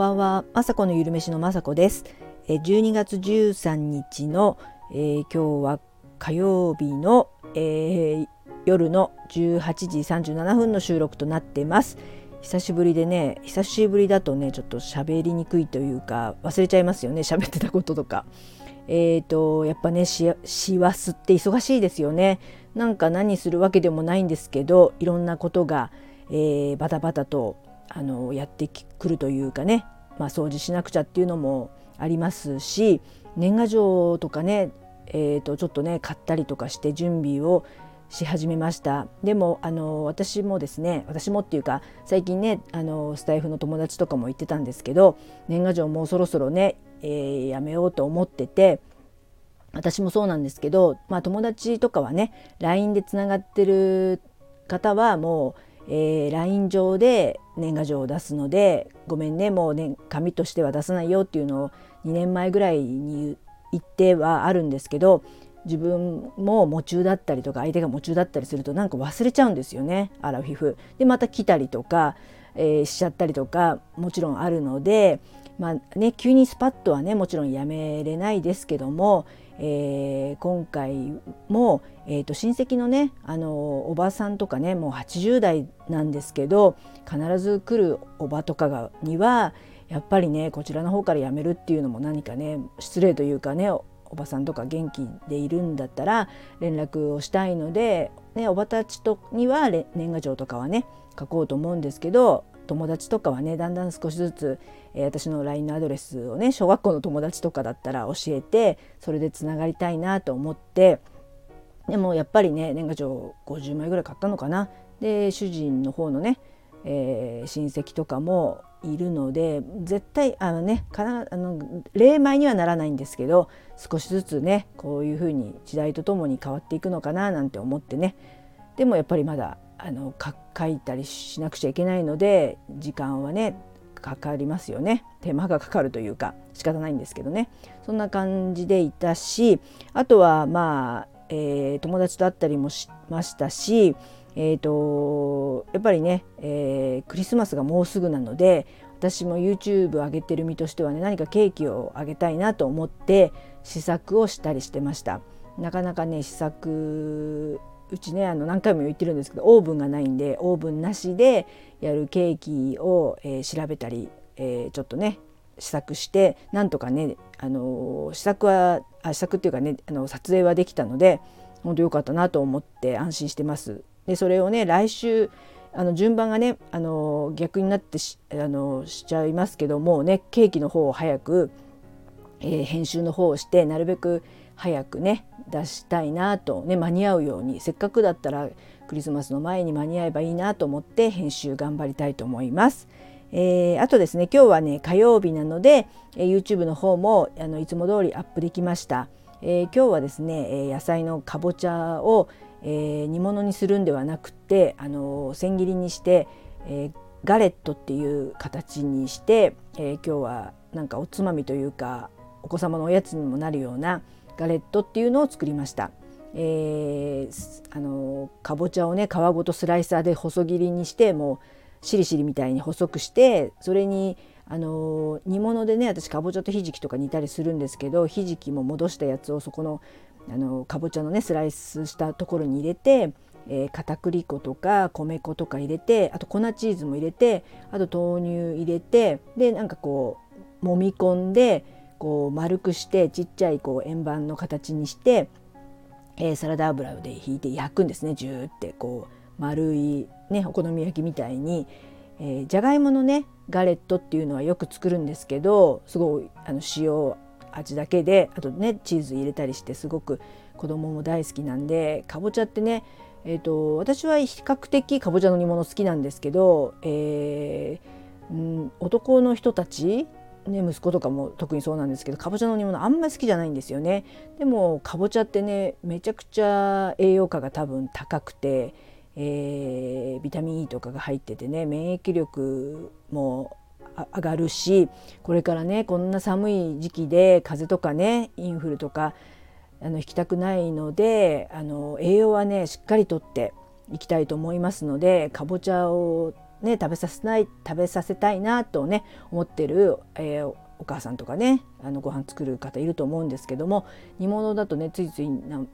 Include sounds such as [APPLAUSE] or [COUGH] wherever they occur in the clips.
ばんは、まさこのゆるめしのまさこです。え12月13日の、えー、今日は火曜日の、えー、夜の18時37分の収録となってます。久しぶりでね、久しぶりだとね、ちょっと喋りにくいというか忘れちゃいますよね、喋ってたこととか。えーとやっぱね師走って忙しいですよね。なんか何するわけでもないんですけど、いろんなことが、えー、バタバタとあのやってくるというかね、まあ、掃除しなくちゃっていうのもありますし年賀状とかね、えー、とちょっとね買ったりとかして準備をし始めました。でもあの私もですね私もっていうか最近ねあのスタイフの友達とかも言ってたんですけど年賀状もうそろそろね、えー、やめようと思ってて私もそうなんですけど、まあ、友達とかはね LINE でつながってる方はもうえー、LINE 上で年賀状を出すのでごめんねもうね紙としては出さないよっていうのを2年前ぐらいに言ってはあるんですけど自分も夢中だったりとか相手が夢中だったりするとなんか忘れちゃうんですよねアラフィフ。でまた来たりとか、えー、しちゃったりとかもちろんあるのでまあね急にスパッとはねもちろんやめれないですけども、えー、今回も、えーと、親戚のねあのおばさんとかねもう80代なんですけど必ず来るおばとかがにはやっぱりねこちらの方から辞めるっていうのも何かね失礼というかねおばさんとか元気でいるんだったら連絡をしたいので、ね、おばたちとには年賀状とかはね書こうと思うんですけど友達とかはねだんだん少しずつ、えー、私の LINE のアドレスをね小学校の友達とかだったら教えてそれでつながりたいなと思ってでもやっぱりね年賀状50枚ぐらい買ったのかな。で主人の方のね、えー、親戚とかもいるので絶対あのねかなあの例前にはならないんですけど少しずつねこういうふうに時代とともに変わっていくのかななんて思ってね。でもやっぱりまだあの書いたりしなくちゃいけないので時間はねかかりますよね。手間がかかるというか仕方ないんですけどね。そんな感じでいたしあとはまあ、えー、友達と会ったりもしましたしえーと、やっぱりね、えー、クリスマスがもうすぐなので私も YouTube 上げてる身としてはね何かケーキをあげたいなと思って試作をしたりしてました。なかなかね試作うちねあの何回も言ってるんですけどオーブンがないんでオーブンなしでやるケーキを、えー、調べたり、えー、ちょっとね試作してなんとかね、あの試作はあ試作っていうかねあの撮影はできたので本当良かったなと思って安心してます。でそれをね来週あの順番がねあの逆になってしあのしちゃいますけどもねケーキの方を早く、えー、編集の方をしてなるべく早くね出したいなとね間に合うようにせっかくだったらクリスマスの前に間に合えばいいなと思って編集頑張りたいと思います。えー、あとですね今日はね火曜日なので、えー、YouTube の方もあのいつも通りアップできました。えー、今日はですね、え野菜のかぼちゃを、え煮物にするんではなくてあの千切りにして、えガレットっていう形にして、え今日はなんかおつまみというかお子様のおやつにもなるようなガレットっていうのを作りました。えー、あのかぼちゃをね皮ごとスライサーで細切りにしてもうしりしりみたいに細くしてそれにあの煮物でね私かぼちゃとひじきとか煮たりするんですけどひじきも戻したやつをそこのあのかぼちゃのねスライスしたところに入れて、えー、片栗粉とか米粉とか入れてあと粉チーズも入れてあと豆乳入れてでなんかこう揉み込んでこう丸くしてちっちゃいこう円盤の形にして、えー、サラダ油でひいて焼くんですね。ジューってこう丸い、ね、お好み焼きみたいに、えー、じゃがいものねガレットっていうのはよく作るんですけどすごいあの塩味だけであとねチーズ入れたりしてすごく子供も大好きなんでかぼちゃってねえーと、私は比較的かぼちゃの煮物好きなんですけど、えー、うん、男の人たちね、息子とかも特にそうなんですけどかぼちゃの煮物あんまり好きじゃないんですよね。でもかぼちゃってねめちゃくちゃ栄養価が多分高くて、えー、ビタミン E とかが入っててね免疫力も上がるしこれからねこんな寒い時期で風邪とかねインフルとかあの引きたくないのであの栄養はねしっかりとっていきたいと思いますのでかぼちゃをね食べさせない食べさせたいなとね思ってる、えー、お母さんとかねあのご飯作る方いると思うんですけども煮物だとねついつい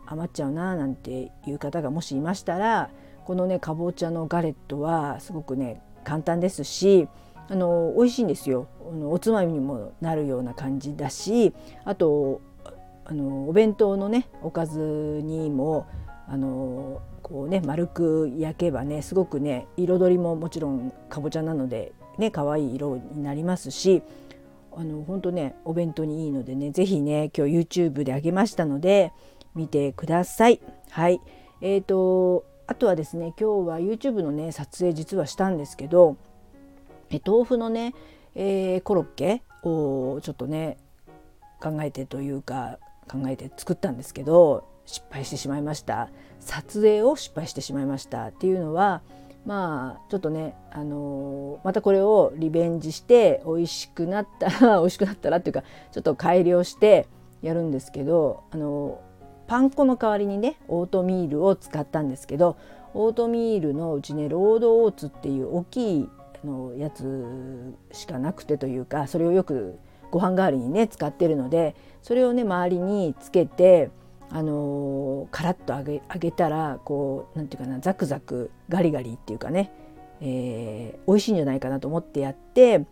余っちゃうななんていう方がもしいましたらこのねかぼちゃのガレットはすごくね簡単ですしあの美味しいんですよ。おつまみにもなるような感じだしあとあのお弁当のねおかずにもあのこうね丸く焼けばねすごくね彩りももちろんかぼちゃなのでね可愛い色になりますしあの本当ねお弁当にいいのでね是非ね今日 YouTube であげましたので見てください。はいえーと、あとはですね今日は YouTube のね撮影実はしたんですけど豆腐のね、えー、コロッケをちょっとね考えてというか考えて作ったんですけど失敗してしまいました。撮影を失敗してしまいましたっていうのはまあちょっとね、あのー、またこれをリベンジして美味しくなったら [LAUGHS] 美味しくなったらっていうかちょっと改良してやるんですけど、あのー、パン粉の代わりにねオートミールを使ったんですけどオートミールのうちねロードオーツっていう大きいのやつしかなくてというかそれをよくご飯代わりにね使ってるのでそれをね周りにつけてあの、カラッと揚げ揚げたらこうなんていうかなザクザクガリガリっていうかね、えー、美味しいんじゃないかなと思ってやって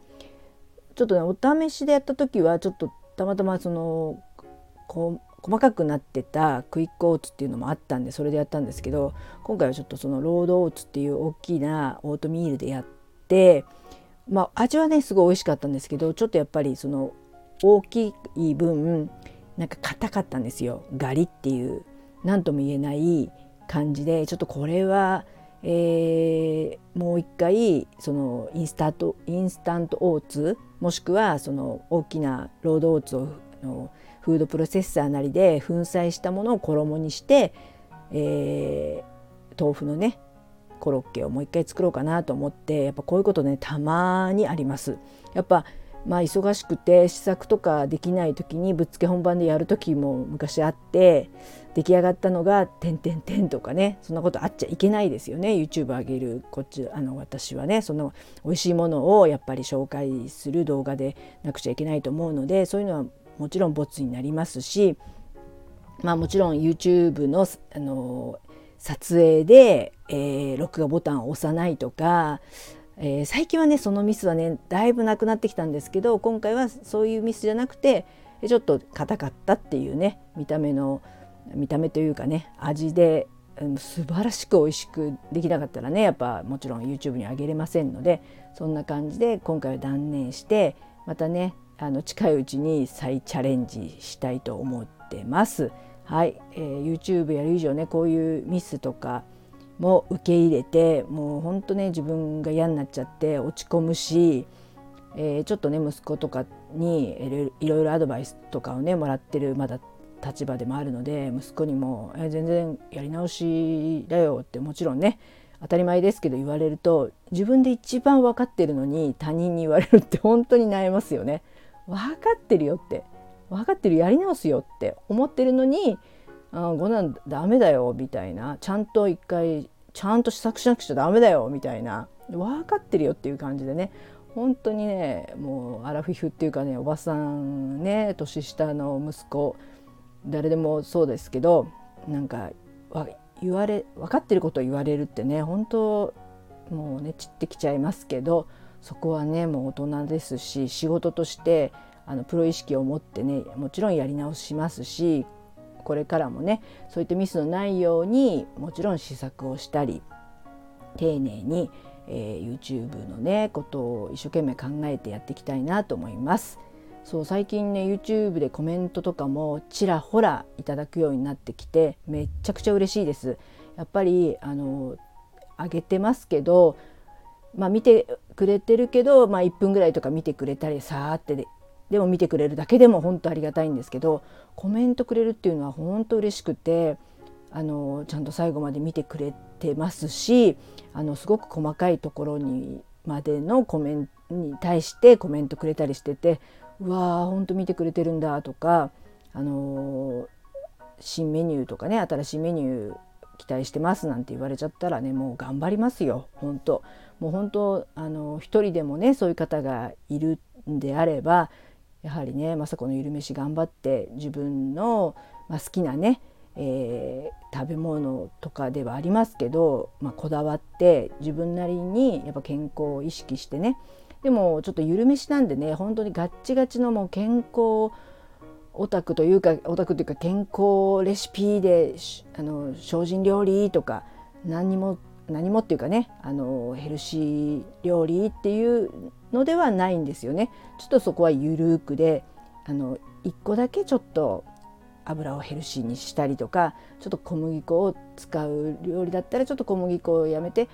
ちょっとねお試しでやった時はちょっとたまたまそのこ細かくなってたクイックオーツっていうのもあったんでそれでやったんですけど今回はちょっとそのロールドオーツっていう大きなオートミールでやってまあ味はねすごい美味しかったんですけどちょっとやっぱりその大きい分なんか硬かったんですよガリっていう何とも言えない感じでちょっとこれは、えー、もう一回そのインスタントインスタントオーツもしくはその大きなロールドオーツをのフードプロセッサーなりで粉砕したものを衣にして、えー、豆腐のねコロッケをもう一回作ろうかなと思ってやっぱこういうことねたまにあります。やっぱまあ忙しくて試作とかできない時にぶっつけ本番でやる時も昔あって出来上がったのが「てんてんてん」とかねそんなことあっちゃいけないですよね。YouTube 上げるこっちあの私はねその美味しいものをやっぱり紹介する動画でなくちゃいけないと思うのでそういうのはもちろんボツになりますしまあもちろん YouTube のあの撮影で、えー、録画ボタンを押さないとかえー、最近はねそのミスはねだいぶなくなってきたんですけど今回はそういうミスじゃなくてちょっと硬かったっていうね見た目の見た目というかね味で、うん、素晴らしく美味しくできなかったらねやっぱもちろん YouTube に上げれませんのでそんな感じで今回は断念してまたねあの近いうちに再チャレンジしたいと思ってます。はい、えー、YouTube やる以上ねこういうミスとかも受け入れてもうほんとね自分が嫌になっちゃって落ち込むし、えー、ちょっとね息子とかにいろいろアドバイスとかをねもらってるまだ立場でもあるので息子にも「えー、全然やり直しだよ」ってもちろんね当たり前ですけど言われると自分で一番分かってるのに他人に言われるって本当に悩ますよね。分かってるよって分かってるやり直すよって思ってるのにあこんなんダメだよみたいな。ちゃんと一回ちゃんと試作しなくちゃダメだよみたいな。分かってるよっていう感じでね。本当にねもうアラフィフっていうかねおばさんね年下の息子誰でもそうですけどなんか言われ分かってることを言われるってね本当もうね散ってきちゃいますけどそこはねもう大人ですし仕事としてあのプロ意識を持ってねもちろんやり直しますしこれからもねそういったミスのないようにもちろん試作をしたり丁寧に、えー、YouTube のねことを一生懸命考えてやっていきたいなと思います。そう最近ね YouTube でコメントとかもちらほらいただくようになってきてめっちゃくちゃ嬉しいです。やっぱりあの上げてますけどまあ見てくれてるけど、まあ、1分ぐらいとか見てくれたりさーってでも見てくれるだけでも本当ありがたいんですけどコメントくれるっていうのは本当嬉しくてあのちゃんと最後まで見てくれてますしあのすごく細かいところにまでのコメントに対してコメントくれたりしててうわー本当見てくれてるんだとかあの新メニューとかね新しいメニュー期待してますなんて言われちゃったらねもう頑張りますよ本当。もう本当あの一人でもねそういう方がいるんであればやはりね政子のゆるめし頑張って自分の、まあ、好きなね、えー、食べ物とかではありますけど、まあ、こだわって自分なりにやっぱ健康を意識してね。でもちょっとゆるめしなんでね本当にガッチガチのもう健康オタクというかオタクというか健康レシピであの精進料理とか何にも何もっていうかねあのヘルシー料理っていうのではないんですよね。ちょっとそこはゆるくであの1個だけちょっと油をヘルシーにしたりとかちょっと小麦粉を使う料理だったらちょっと小麦粉をやめて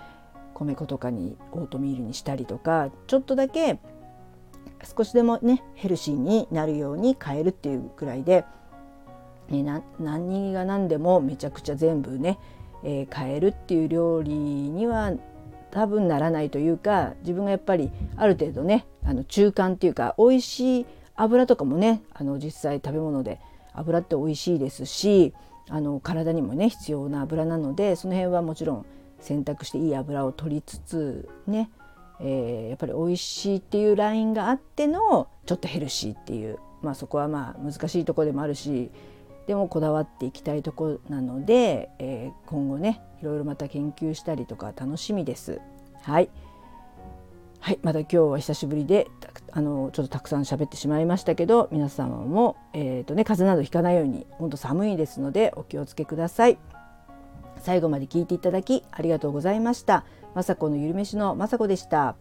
米粉とかにオートミールにしたりとかちょっとだけ少しでもねヘルシーになるように変えるっていうくらいで、ね、何が何でもめちゃくちゃ全部ね、えー、変えるっていう料理には多分ならないというか自分がやっぱりある程度ねあの中間っていうか美味しい油とかもねあの実際食べ物で油って美味しいですしあの体にもね必要な油なのでその辺はもちろん選択していい油を取りつつねえー、やっぱり美味しいっていうラインがあってのちょっとヘルシーっていう、まあ、そこはまあ難しいとこでもあるしでもこだわっていきたいとこなので、えー、今後ねいろいろまた研究したりとか楽しみです。はいはい、また今日は久しぶりであのちょっとたくさん喋ってしまいましたけど皆様も、えーとね、風邪などひかないように本当寒いですのでお気をつけください。最後まで聞いていただきありがとうございました。雅子のゆるめしの雅子でした。